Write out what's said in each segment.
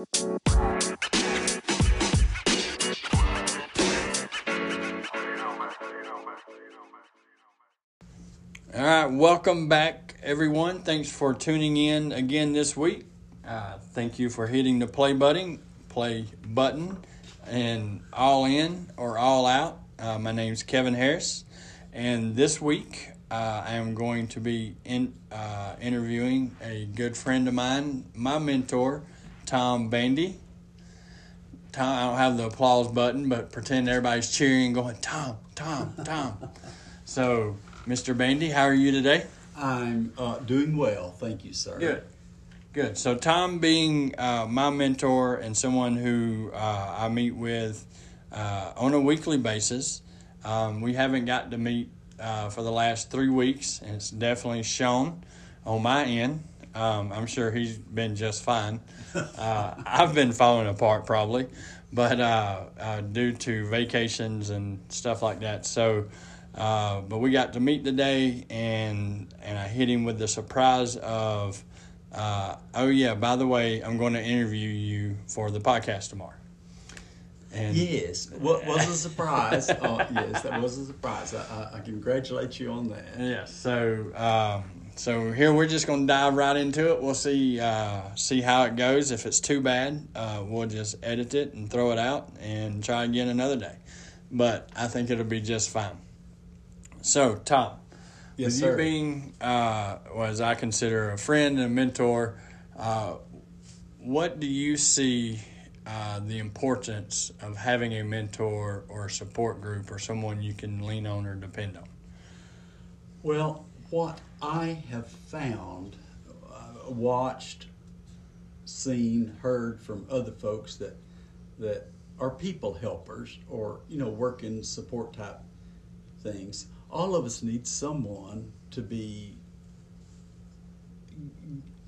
All right, welcome back, everyone. Thanks for tuning in again this week. Uh, thank you for hitting the play button, play button, and all in or all out. Uh, my is Kevin Harris, and this week uh, I am going to be in, uh, interviewing a good friend of mine, my mentor, Tom Bandy. Tom, I don't have the applause button, but pretend everybody's cheering, going, Tom, Tom, Tom. so, Mr. Bandy, how are you today? I'm uh, doing well, thank you, sir. Good. Good. So, Tom being uh, my mentor and someone who uh, I meet with uh, on a weekly basis, um, we haven't got to meet uh, for the last three weeks, and it's definitely shown on my end. Um, I'm sure he's been just fine. Uh, I've been falling apart probably, but uh, uh, due to vacations and stuff like that. So, uh, but we got to meet today, and and I hit him with the surprise of, uh, oh yeah, by the way, I'm going to interview you for the podcast tomorrow. And yes, what was a surprise? oh, yes, that was a surprise. I, I, I congratulate you on that. Yes. So, um, so here we're just going to dive right into it. We'll see uh, see how it goes. If it's too bad, uh, we'll just edit it and throw it out and try again another day. But I think it'll be just fine. So, Tom, yes, with sir. you being, uh, well, as I consider a friend and a mentor, uh, what do you see uh, the importance of having a mentor or a support group or someone you can lean on or depend on? Well, what I have found, uh, watched, seen, heard from other folks that that are people helpers or you know work in support type things. All of us need someone to be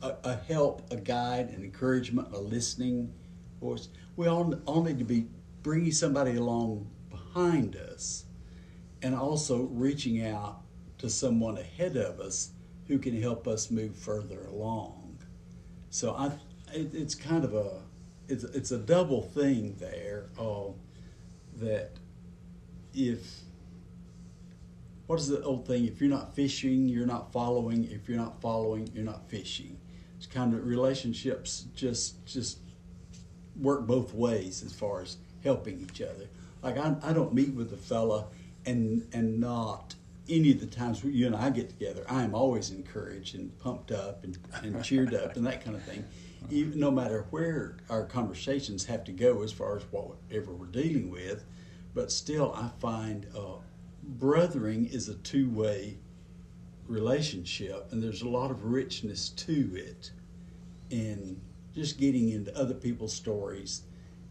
a, a help, a guide, an encouragement, a listening voice. We all all need to be bringing somebody along behind us, and also reaching out to someone ahead of us who can help us move further along. So I, it, it's kind of a, it's it's a double thing there. Uh, that if what is the old thing? If you're not fishing, you're not following. If you're not following, you're not fishing. It's kind of relationships just just work both ways as far as helping each other. Like I, I don't meet with a fella and and not any of the times you and I get together, I am always encouraged and pumped up and, and cheered up and that kind of thing. Even, no matter where our conversations have to go as far as whatever we're dealing with, but still I find uh, brothering is a two way relationship and there's a lot of richness to it in just getting into other people's stories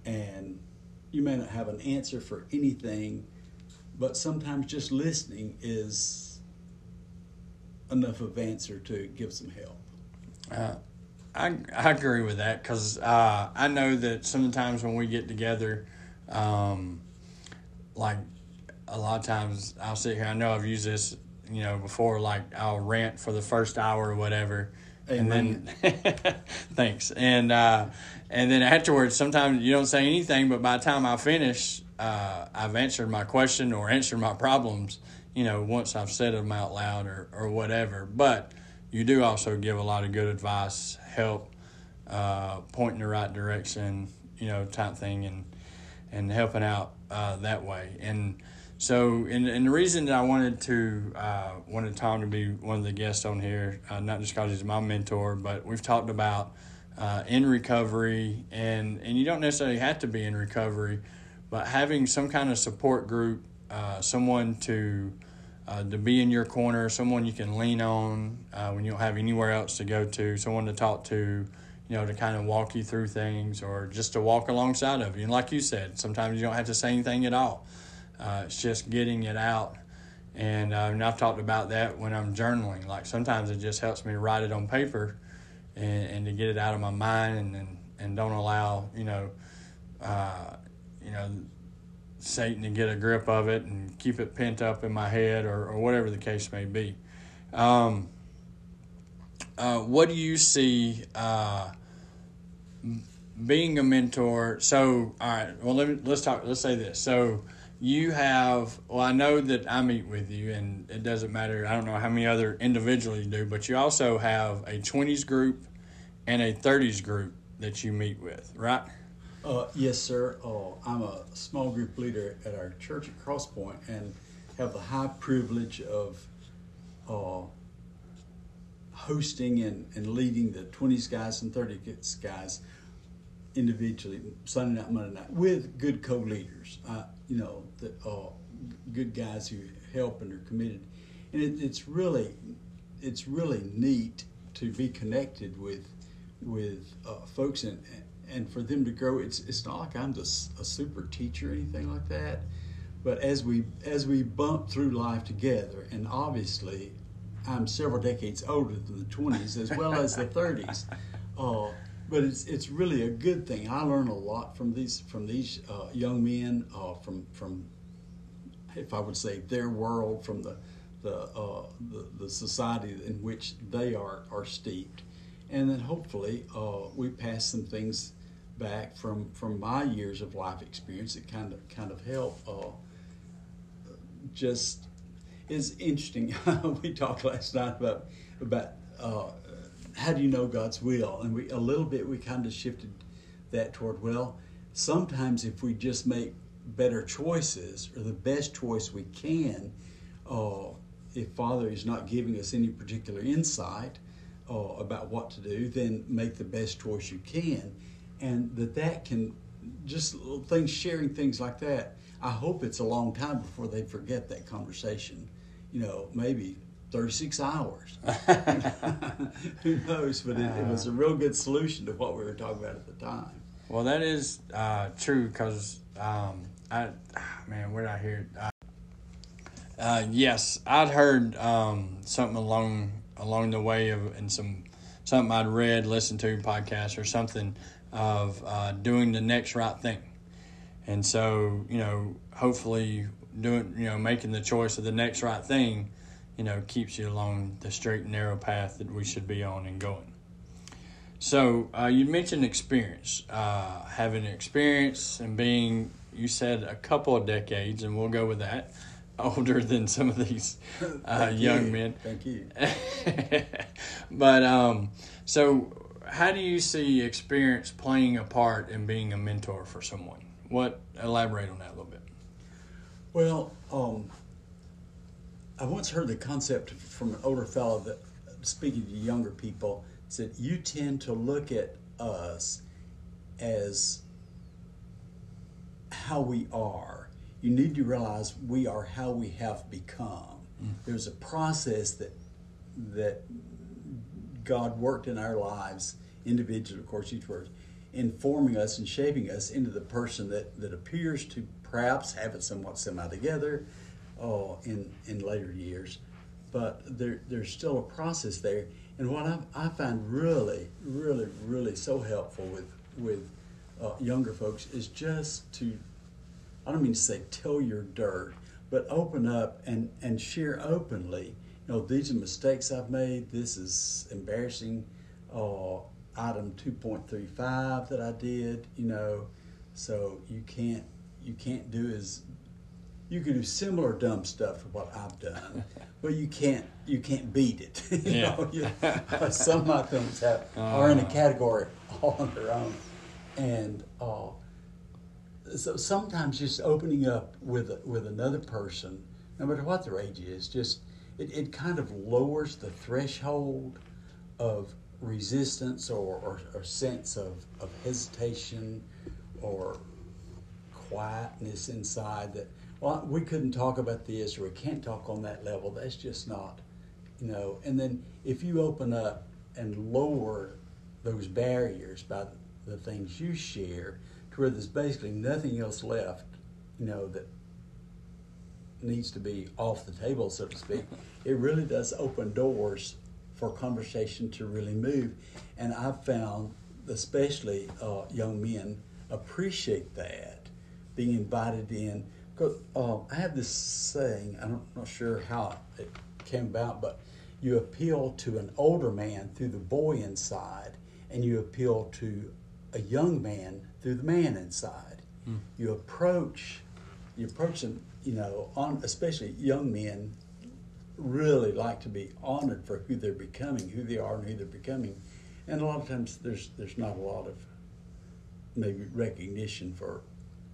and you may not have an answer for anything but sometimes just listening is enough of answer to give some help uh, I, I agree with that because uh, I know that sometimes when we get together um, like a lot of times I'll sit here I know I've used this you know before like I'll rant for the first hour or whatever Amen. and then thanks and uh, and then afterwards sometimes you don't say anything but by the time I finish uh, I've answered my question or answered my problems you know once I've said them out loud or, or whatever. But you do also give a lot of good advice help uh, point in the right direction you know type thing and and helping out uh, that way. And so, and, and the reason that I wanted to uh, wanted Tom to be one of the guests on here, uh, not just because he's my mentor, but we've talked about uh, in recovery, and and you don't necessarily have to be in recovery, but having some kind of support group, uh, someone to uh, to be in your corner, someone you can lean on uh, when you don't have anywhere else to go to, someone to talk to, you know, to kind of walk you through things, or just to walk alongside of you. And like you said, sometimes you don't have to say anything at all. Uh, it's just getting it out. And, uh, and I've talked about that when I'm journaling. Like sometimes it just helps me write it on paper and, and to get it out of my mind and, and, and don't allow, you know, uh, you know, Satan to get a grip of it and keep it pent up in my head or, or whatever the case may be. Um, uh, what do you see uh, being a mentor. So, all right. Well, let me let's talk. Let's say this. So, you have. Well, I know that I meet with you, and it doesn't matter. I don't know how many other individuals you do, but you also have a twenties group and a thirties group that you meet with, right? Uh, yes, sir. Uh, I'm a small group leader at our church at Crosspoint and have the high privilege of uh, hosting and, and leading the 20s guys and 30s guys individually, Sunday night, Monday night, with good co leaders, uh, you know, the, uh, good guys who help and are committed. And it, it's really it's really neat to be connected with with uh, folks and and for them to grow. It's it's not like I'm just a super teacher or anything like that. But as we as we bump through life together, and obviously, I'm several decades older than the 20s as well as the 30s. Uh, but it's it's really a good thing. I learn a lot from these from these uh, young men uh, from from if I would say their world from the the, uh, the the society in which they are are steeped, and then hopefully uh, we pass some things back from from my years of life experience that kind of kind of help uh, just is interesting. We talked last night about about uh, how do you know God's will? And we a little bit we kind of shifted that toward well sometimes if we just make better choices or the best choice we can uh, if father is not giving us any particular insight uh, about what to do then make the best choice you can. And that that can just little things sharing things like that i hope it's a long time before they forget that conversation. You know maybe 36 hours. Who knows? But it, it, was a real good solution to what we were talking about at the time. Well that is uh, true because um, i man where did i hear uh, uh, yes i'd heard um, something along along the way of and some something i'd read listened to podcast or something of uh, doing the next right thing. And so, you know, hopefully doing, you know, making the choice of the next right thing, you know, keeps you along the straight and narrow path that we should be on and going. So, uh, you mentioned experience, uh, having experience and being, you said a couple of decades, and we'll go with that, older than some of these uh, young you. men. Thank you. but, um, so how do you see experience playing a part in being a mentor for someone? What elaborate on that a little bit? Well, um, I once heard the concept from an older fellow that, speaking to younger people, said you tend to look at us as how we are. You need to realize we are how we have become. Mm. There's a process that that God worked in our lives individual, of course, each word, informing us and shaping us into the person that, that appears to perhaps have it somewhat semi together uh, in, in later years. But there, there's still a process there. And what I, I find really, really, really so helpful with, with uh, younger folks is just to, I don't mean to say tell your dirt, but open up and, and share openly. You know, these are mistakes I've made. This is embarrassing. Uh, item 2.35 that I did, you know, so you can't you can't do as you can do similar dumb stuff to what I've done, but you can't you can't beat it. you yeah. know, you, some of my films have uh, are in a category all on their own, and uh, so sometimes just opening up with with another person, no matter what their age is, just it, it kind of lowers the threshold of resistance or, or, or sense of, of hesitation or quietness inside that well we couldn't talk about this or we can't talk on that level. That's just not you know and then if you open up and lower those barriers by the things you share to where there's basically nothing else left you know that needs to be off the table so to speak it really does open doors for conversation to really move. And I've found, especially uh, young men, appreciate that, being invited in. Because uh, I have this saying, I'm not sure how it came about, but you appeal to an older man through the boy inside, and you appeal to a young man through the man inside. Hmm. You approach, you approach them, you know, on especially young men really like to be honored for who they're becoming, who they are, and who they're becoming. And a lot of times there's there's not a lot of maybe recognition for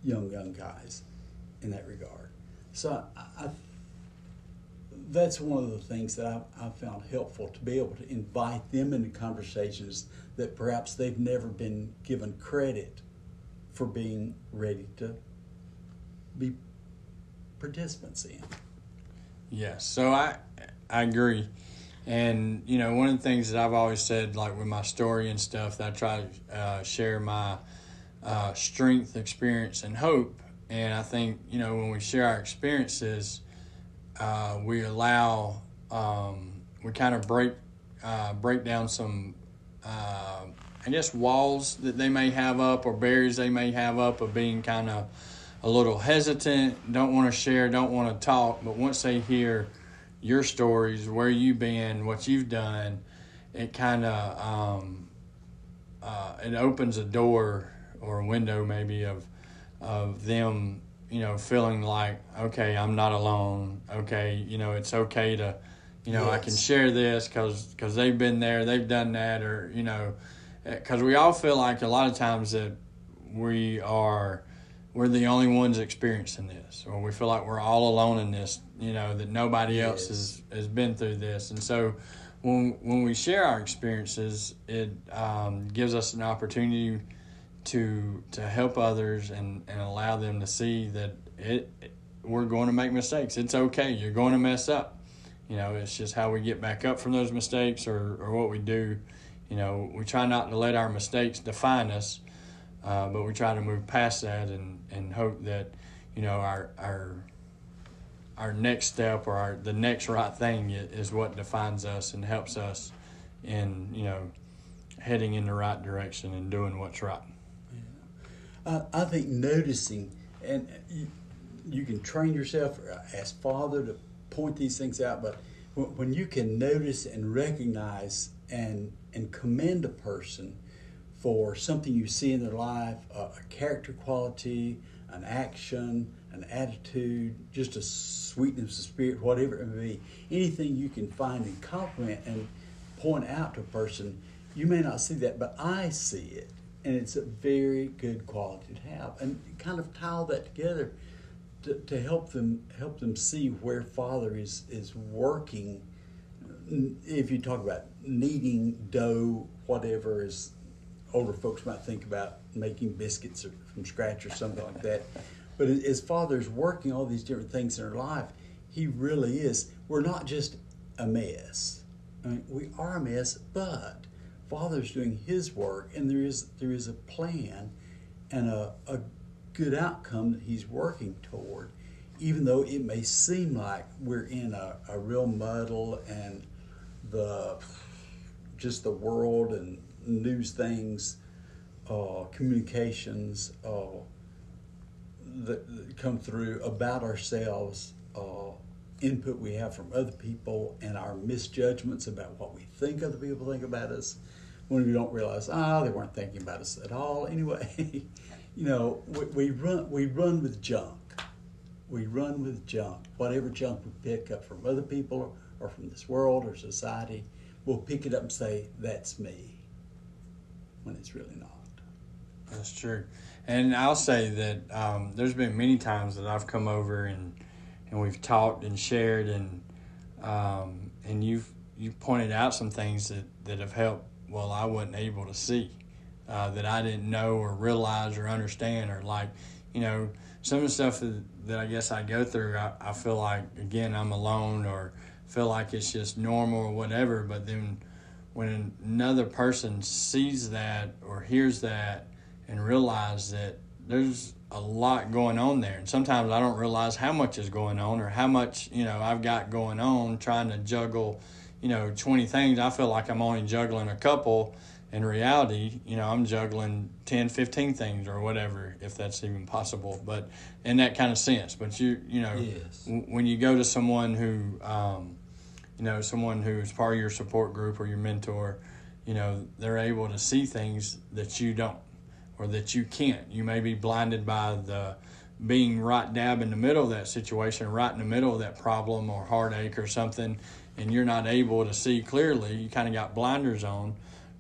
young young guys in that regard. So I, I that's one of the things that I've, I've found helpful to be able to invite them into conversations that perhaps they've never been given credit for being ready to be participants in. Yes. So I I agree. And you know, one of the things that I've always said, like with my story and stuff, that I try to uh, share my uh, strength, experience, and hope. And I think you know when we share our experiences, uh, we allow um, we kind of break uh, break down some uh, I guess walls that they may have up or barriers they may have up of being kind of a little hesitant, don't want to share, don't want to talk. But once they hear your stories, where you've been, what you've done, it kind of um, uh, it opens a door or a window maybe of of them, you know, feeling like okay, I'm not alone. Okay, you know, it's okay to, you know, I can share this because because they've been there, they've done that, or you know, because we all feel like a lot of times that we are we're the only ones experiencing this, or we feel like we're all alone in this. You know that nobody else has has been through this, and so when when we share our experiences, it um, gives us an opportunity to to help others and, and allow them to see that it we're going to make mistakes. It's okay. You're going to mess up. You know, it's just how we get back up from those mistakes or, or what we do. You know, we try not to let our mistakes define us, uh, but we try to move past that and, and hope that, you know, our our our next step or our the next right thing is what defines us and helps us in, you know, heading in the right direction and doing what's right. I, I think noticing, and you, you can train yourself, as Father to point these things out, but when, when you can notice and recognize and, and commend a person for something you see in their life, a, a character quality, an action, an attitude, just a sweetness of spirit, whatever it may be, anything you can find and compliment and point out to a person, you may not see that, but I see it and it's a very good quality to have. And kind of tie all that together to, to help them help them see where father is is working. If you talk about kneading dough whatever is older folks might think about making biscuits or, from scratch or something like that. But as father's working all these different things in our life he really is. We're not just a mess. I mean, we are a mess but Father's doing His work, and there is there is a plan and a, a good outcome that He's working toward, even though it may seem like we're in a, a real muddle and the just the world and news things, uh, communications uh, that, that come through about ourselves. Uh, input we have from other people and our misjudgments about what we think other people think about us when we don't realize ah they weren't thinking about us at all. Anyway you know we, we run we run with junk. We run with junk. Whatever junk we pick up from other people or from this world or society we'll pick it up and say that's me when it's really not. That's true. And I'll say that um, there's been many times that I've come over and and we've talked and shared and um, and you've you've pointed out some things that, that have helped well I wasn't able to see uh, that I didn't know or realize or understand or like you know some of the stuff that, that I guess I go through I, I feel like again I'm alone or feel like it's just normal or whatever but then when another person sees that or hears that and realize that there's a lot going on there. And sometimes i don't realize how much is going on or how much you know i've got going on trying to juggle you know 20 things i feel like i'm only juggling a couple in reality you know i'm juggling 10 15 things or whatever if that's even possible but in that kind of sense but you you know Yes. w- when you go to someone who um, you know someone who's part of your support group or your mentor you know they're able to see things that you don't or that you can't. You may be blinded by the being right dab in the middle of that situation, right in the middle of that problem or heartache or something, and you're not able to see clearly. You kind of got blinders on,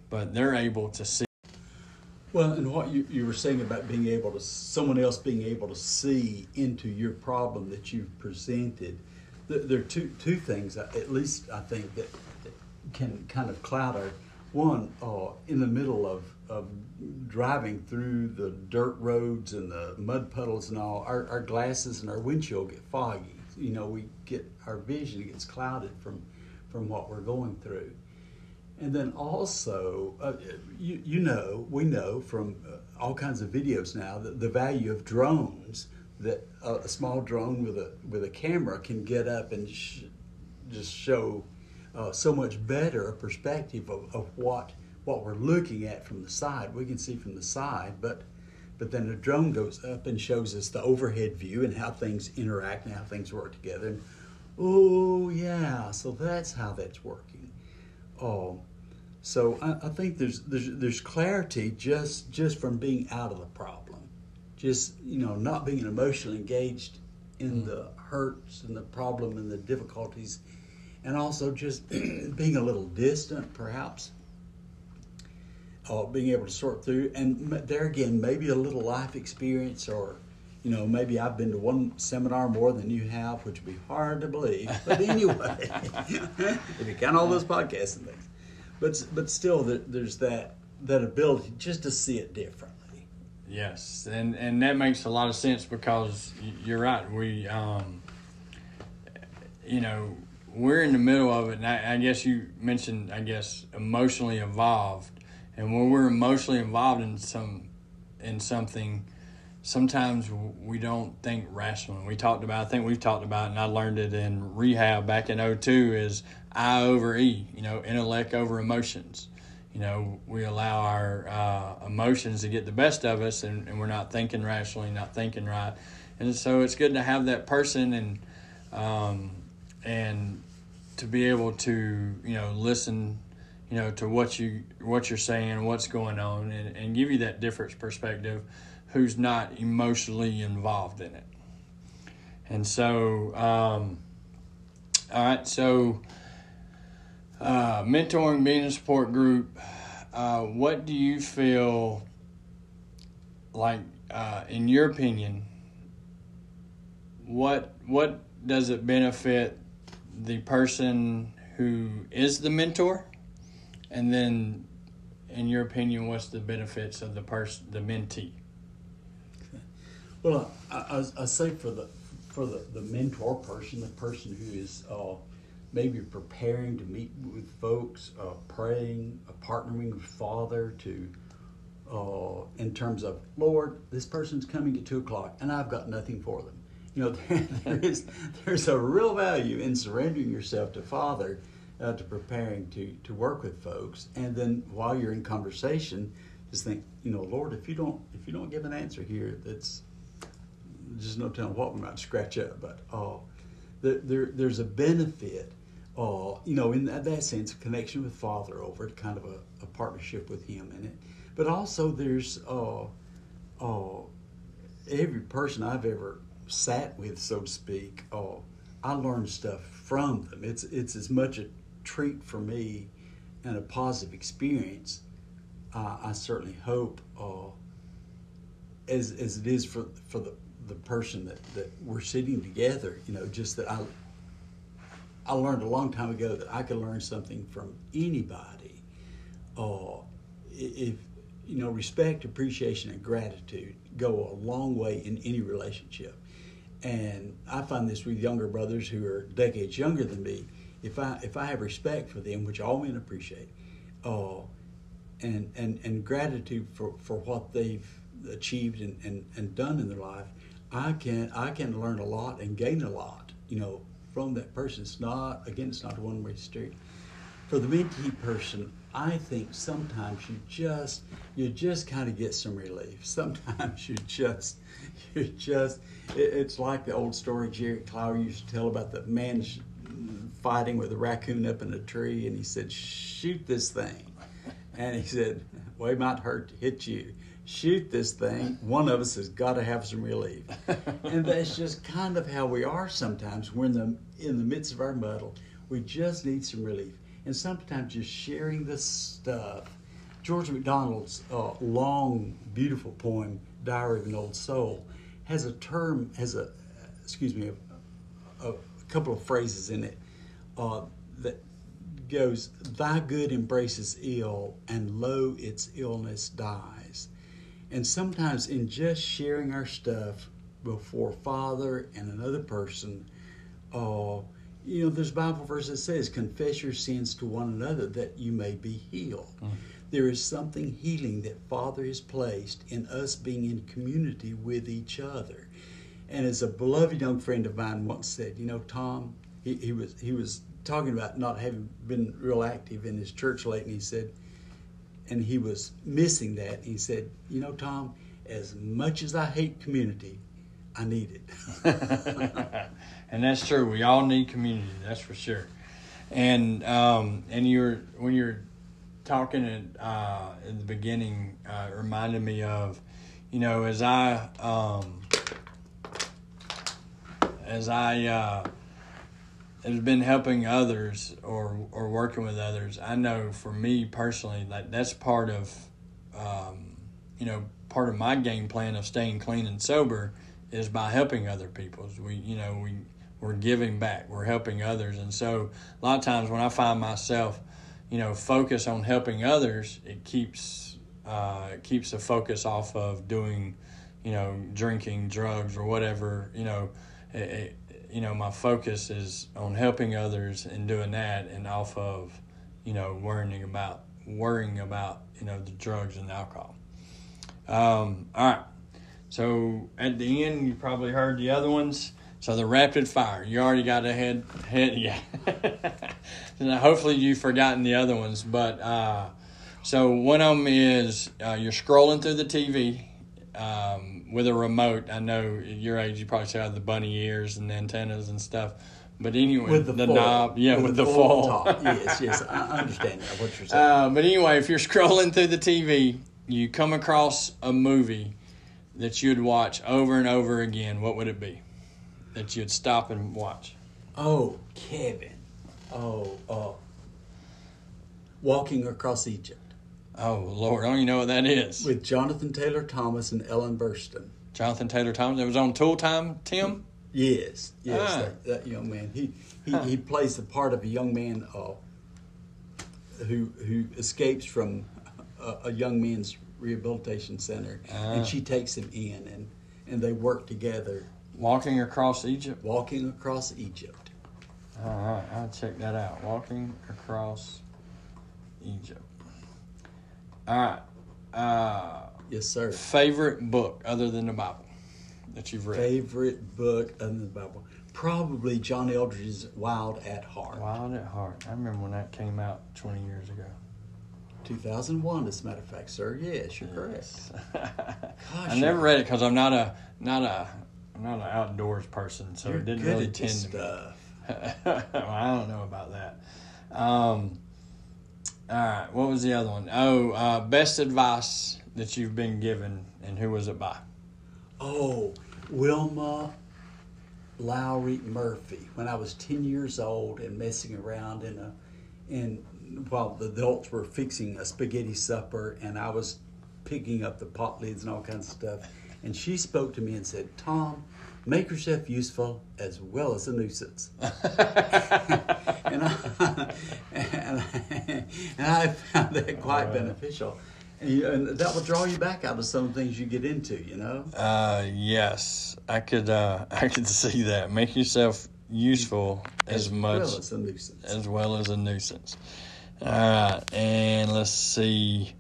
but they're able to see. Well, and what you, you were saying about being able to, someone else being able to see into your problem that you've presented, there, there are two, two things, uh, at least I think, that, that can kind of cloud our. One, uh, in the middle of, of driving through the dirt roads and the mud puddles and all, our, our glasses and our windshield get foggy. You know, we get our vision gets clouded from, from what we're going through. And then also, uh, you, you know, we know from uh, all kinds of videos now that the value of drones, that a, a small drone with a, with a camera can get up and sh- just show uh, so much better a perspective of, of what, what we're looking at from the side. We can see from the side, but, but then a drone goes up and shows us the overhead view and how things interact and how things work together. And, oh, yeah, so that's how that's working. Oh, so I, I, think there's, there's there's clarity just just from being out of the problem, just you know not being emotionally engaged in mm. the hurts and the problem and the difficulties, and also just being a little distant perhaps. Uh, being able to sort through, and there again, maybe a little life experience, or you know, maybe I've been to one seminar more than you have, which would be hard to believe. But anyway, if you count all those podcasts and things but but still, there's that that ability just to see it differently. Yes, and and that makes a lot of sense because you're right. We, um, you know, we're in the middle of it, and I, I guess you mentioned, I guess, emotionally involved, and when we're emotionally involved in some in something sometimes we don't think rationally. We talked about, I think we've talked about, and I learned it in rehab back in 02 is I over E, you know, intellect over emotions. You know, we allow our uh, emotions to get the best of us and, and, we're not thinking rationally, not thinking right. And so it's good to have that person and, um, and to be able to, you know, listen, you know, to what you, what you're saying, what's going on and, and give you that different perspective who's not emotionally involved in it. And so, um, all right, so uh, mentoring, being a support group, uh, what do you feel like, uh, in your opinion, what what does it benefit the person who is the mentor, and then, in your opinion, what's the benefits of the person, the mentee? Well, I, I, I, say for the for the, the mentor person, the person who is uh, maybe preparing to meet with folks, uh, praying, uh, partnering with Father to, uh, in terms of Lord, this person's coming at two o'clock, and I've got nothing for them. You know, there, there is there's a real value in surrendering yourself to Father, uh, to preparing to to work with folks, and then while you're in conversation, just think, you know, Lord, if you don't if you don't give an answer here, that's just no telling what we might scratch up, but uh, there, there, there's a benefit, uh, you know, in that, that sense, a connection with Father over it, kind of a, a partnership with Him in it. But also, there's uh, every person I've ever sat with, so to speak, I learn stuff from them. It's it's as much a treat for me and a positive experience. Uh, I certainly hope uh, as as it is for for the the person that, that we're sitting together, you know, just that I I learned a long time ago that I could learn something from anybody. Uh, if you know, respect, appreciation, and gratitude go a long way in any relationship. And I find this with younger brothers who are decades younger than me. If I if I have respect for them, which all men appreciate, uh, and and and gratitude for, for what they've achieved and, and, and done in their life, I can I can learn a lot and gain a lot, you know, from that person. It's not again, it's not a one way street. For the mentee person, I think sometimes you just you just kind of get some relief. Sometimes you just you just it, it's like the old story Jerry Clower used to tell about the man fighting with a raccoon up in a tree, and he said, "Shoot this thing," and he said, "Well, it might hurt to hit you." shoot this thing, one of us has got to have some relief. and that's just kind of how we are sometimes. We're in the in the midst of our muddle. We just need some relief. And sometimes just sharing the stuff. George MacDonald's uh, long, beautiful poem, Diary of an Old Soul, has a term, has a, excuse me, a, a couple of phrases in it uh, that goes, Thy good embraces ill, and lo, its illness dies. And sometimes in just sharing our stuff before Father and another person, uh, you know, there's Bible verse that says, confess your sins to one another that you may be healed. Mm. There is something healing that Father has placed in us being in community with each other. And as a beloved young friend of mine once said, you know, Tom, he, he was he was talking about not having been real active in his church late, and he said, and he was missing that. He said, you know, Tom, as much as I hate community, I need it. and that's true. We all need community. That's for sure. And um, and you're when you're talking at uh, in the beginning, uh, reminded me of, you know, as I um, as I uh, has been helping others or or working with others. I know for me personally, like that's part of, um, you know, part of my game plan of staying clean and sober is by helping other people. We, you know, we we're giving back, we're helping others, and so a lot of times when I find myself, you know, focus on helping others, it keeps uh, it keeps the focus off of doing, you know, drinking, drugs, or whatever. You know, it, you know, my focus is on helping others and doing that, and off of, you know, worrying about worrying about you know the drugs and the alcohol. Um, all right. So at the end, you probably heard the other ones. So the rapid fire, you already got ahead. Head, head. yeah. and hopefully you've forgotten the other ones, but uh, so one of them is uh, you're scrolling through the TV um, with a remote. I know at your age, you probably still have the bunny ears and antennas and stuff. But anyway, with the, the knob, yeah, with, with the, the full. yes, yes, I understand what you're saying. Uh, but anyway, if you're scrolling through the TV, you come across a movie that you'd watch over and over again, what would it be that you'd stop and watch? Oh, Kevin. Oh, oh. Walking Across Egypt. Oh, Lord, I don't even know what that is. With Jonathan Taylor Thomas and Ellen Burstyn. Jonathan Taylor Thomas. It was on Tool Time, Tim? Yes, yes, ah. that, that, young man. He he, huh. he plays the part of a young man uh, who who escapes from a, a young man's rehabilitation center, uh, and she takes him in, and and they work together. Walking across Egypt. Walking across Egypt. All right, I'll check that out. Walking across Egypt. All right. Uh, yes, sir. Favorite book other than the Bible that you've read? Favorite book other than the Bible? Probably John Eldredge's Wild at Heart. Wild at Heart. I remember when that came out 20 years ago. 2001, as a matter of fact, sir. Yes, you're yes. correct. Gosh, I never read it because I'm not a not a I'm not an outdoors person, so it didn't really tend to. well, I don't know about that. Um, all right, what was the other one? Oh, uh, best advice that you've been given, and who was it by? Oh, Wilma Lowry Murphy. When I was ten years old and messing around in a in while the adults were fixing a spaghetti supper and I was picking up the pot lids and all kinds of stuff. And she spoke to me and said, Tom, make yourself useful as well as a nuisance. and, I, and, I, and, I, found that quite beneficial. And, you, and, that will draw you back out of some things you get into, you know? Uh, yes, I could, uh, I could see that. Make yourself useful as, as much well as a nuisance. As well as a nuisance. All right, and let's see.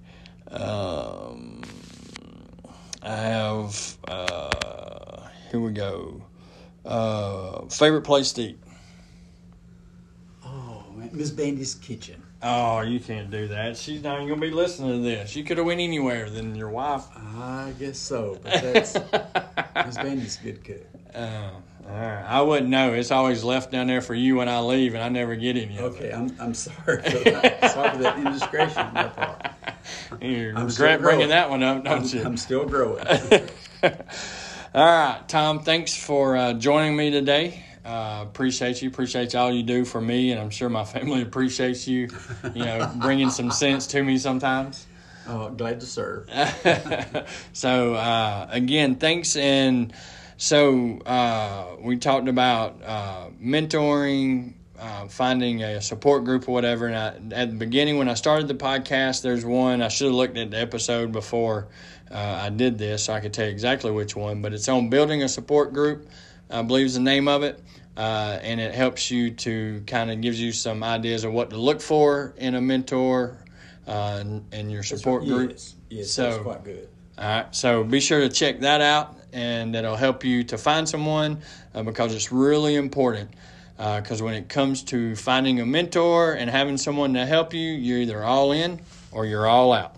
Um, I have. Uh, here we go. Uh, favorite place to eat. Oh, Miss Bandy's kitchen. Oh, you can't do that. She's not even gonna be listening to this. You could have went anywhere than your wife. I guess so, but that's Miss Bandy's good cook. Uh, all right. I wouldn't know. It's always left down there for you when I leave, and I never get any of okay. I'm, I'm sorry for that. sorry for that indiscretion on my part. you I'm regret bringing that one up, don't I'm, you? I'm still growing. All right, Tom, thanks for uh, joining me today. Uh, appreciate you. Appreciate all you do for me, and I'm sure my family appreciates you. You know, bringing some sense to me sometimes. oh, glad to serve. so uh, again, thanks. And so uh, we talked about uh, mentoring, uh, finding a support group or whatever. And I, at the beginning, when I started the podcast, there's one I should have looked at the episode before uh, I did this, so I could tell you exactly which one. But it's on building a support group. I believe is the name of it. Uh, and it helps you to kind of gives you some ideas of what to look for in a mentor uh, and, and your support group. Yes, yes, So- that's quite good. All right, so be sure to check that out, and it'll help you to find someone uh, because it's really important. Uh, because when it comes to finding a mentor and having someone to help you, you're either all in or you're all out.